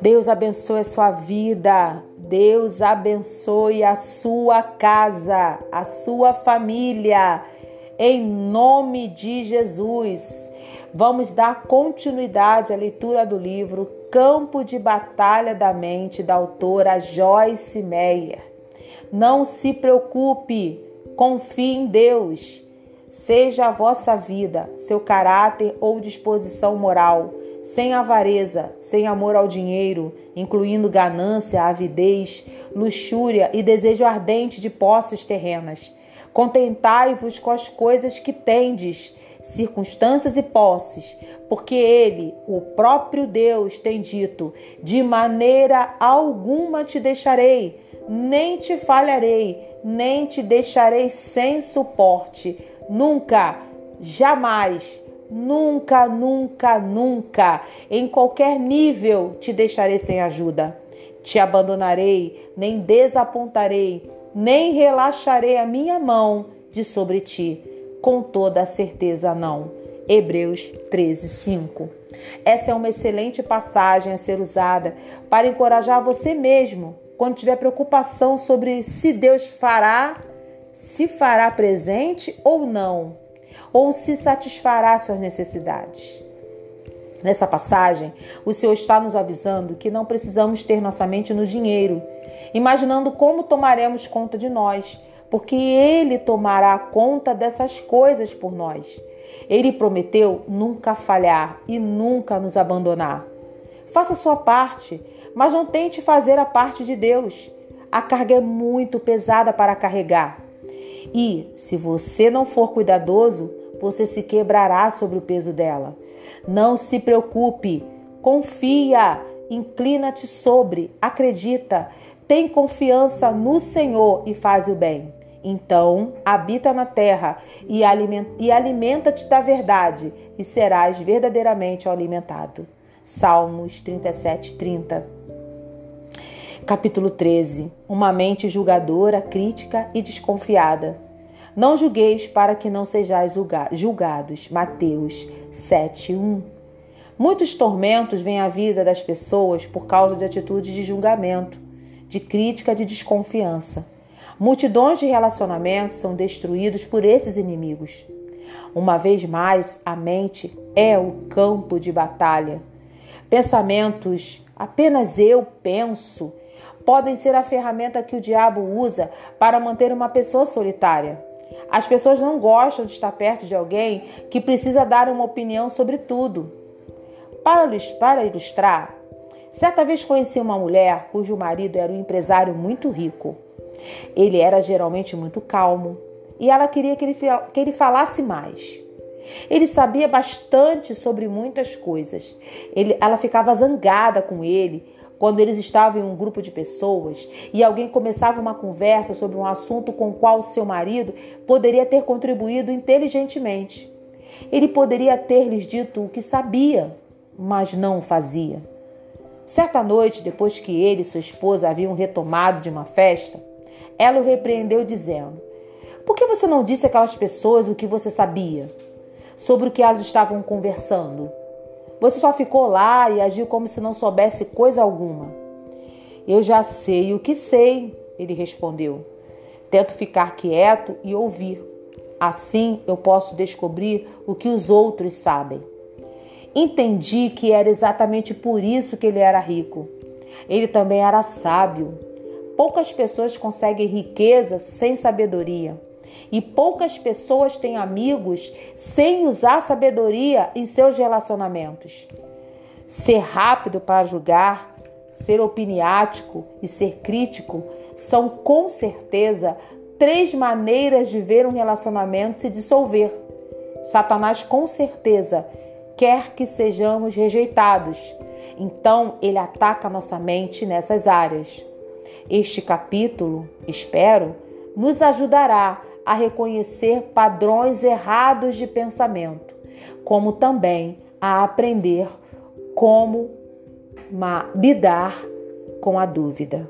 Deus abençoe a sua vida. Deus abençoe a sua casa, a sua família. Em nome de Jesus. Vamos dar continuidade à leitura do livro Campo de Batalha da Mente, da autora Joyce Meyer. Não se preocupe, confie em Deus. Seja a vossa vida, seu caráter ou disposição moral sem avareza, sem amor ao dinheiro, incluindo ganância, avidez, luxúria e desejo ardente de posses terrenas. Contentai-vos com as coisas que tendes, circunstâncias e posses, porque ele, o próprio Deus, tem dito: de maneira alguma te deixarei, nem te falharei, nem te deixarei sem suporte. Nunca, jamais Nunca, nunca, nunca, em qualquer nível, te deixarei sem ajuda. Te abandonarei, nem desapontarei, nem relaxarei a minha mão de sobre ti. Com toda a certeza, não. Hebreus 13, 5. Essa é uma excelente passagem a ser usada para encorajar você mesmo quando tiver preocupação sobre se Deus fará, se fará presente ou não ou se satisfará suas necessidades. Nessa passagem, o Senhor está nos avisando que não precisamos ter nossa mente no dinheiro, imaginando como tomaremos conta de nós, porque Ele tomará conta dessas coisas por nós. Ele prometeu nunca falhar e nunca nos abandonar. Faça sua parte, mas não tente fazer a parte de Deus. A carga é muito pesada para carregar. E, se você não for cuidadoso, você se quebrará sobre o peso dela. Não se preocupe, confia, inclina-te sobre, acredita, tem confiança no Senhor e faz o bem. Então, habita na terra e alimenta-te da verdade, e serás verdadeiramente alimentado. Salmos 37, 30. Capítulo 13. Uma mente julgadora, crítica e desconfiada. Não julgueis para que não sejais julgados. Mateus 7:1. Muitos tormentos vêm à vida das pessoas por causa de atitudes de julgamento, de crítica, de desconfiança. Multidões de relacionamentos são destruídos por esses inimigos. Uma vez mais, a mente é o campo de batalha. Pensamentos, apenas eu penso, podem ser a ferramenta que o diabo usa para manter uma pessoa solitária. As pessoas não gostam de estar perto de alguém que precisa dar uma opinião sobre tudo. Para ilustrar, certa vez conheci uma mulher cujo marido era um empresário muito rico. Ele era geralmente muito calmo e ela queria que ele, falasse mais. Ele sabia bastante sobre muitas coisas. Ele, ela ficava zangada com ele quando eles estavam em um grupo de pessoas e alguém começava uma conversa sobre um assunto com o qual seu marido poderia ter contribuído inteligentemente. Ele poderia ter lhes dito o que sabia, mas não o fazia. Certa noite, depois que ele e sua esposa haviam retomado de uma festa, ela o repreendeu dizendo: Por que você não disse àquelas pessoas o que você sabia sobre o que elas estavam conversando? Você só ficou lá e agiu como se não soubesse coisa alguma. Eu já sei o que sei, ele respondeu. Tento ficar quieto e ouvir. Assim eu posso descobrir o que os outros sabem. Entendi que era exatamente por isso que ele era rico. Ele também era sábio. Poucas pessoas conseguem riqueza sem sabedoria. E poucas pessoas têm amigos sem usar sabedoria em seus relacionamentos. Ser rápido para julgar, ser opiniático e ser crítico são com certeza três maneiras de ver um relacionamento se dissolver. Satanás com certeza quer que sejamos rejeitados. Então ele ataca nossa mente nessas áreas. Este capítulo, espero, nos ajudará a reconhecer padrões errados de pensamento, como também a aprender como lidar com a dúvida.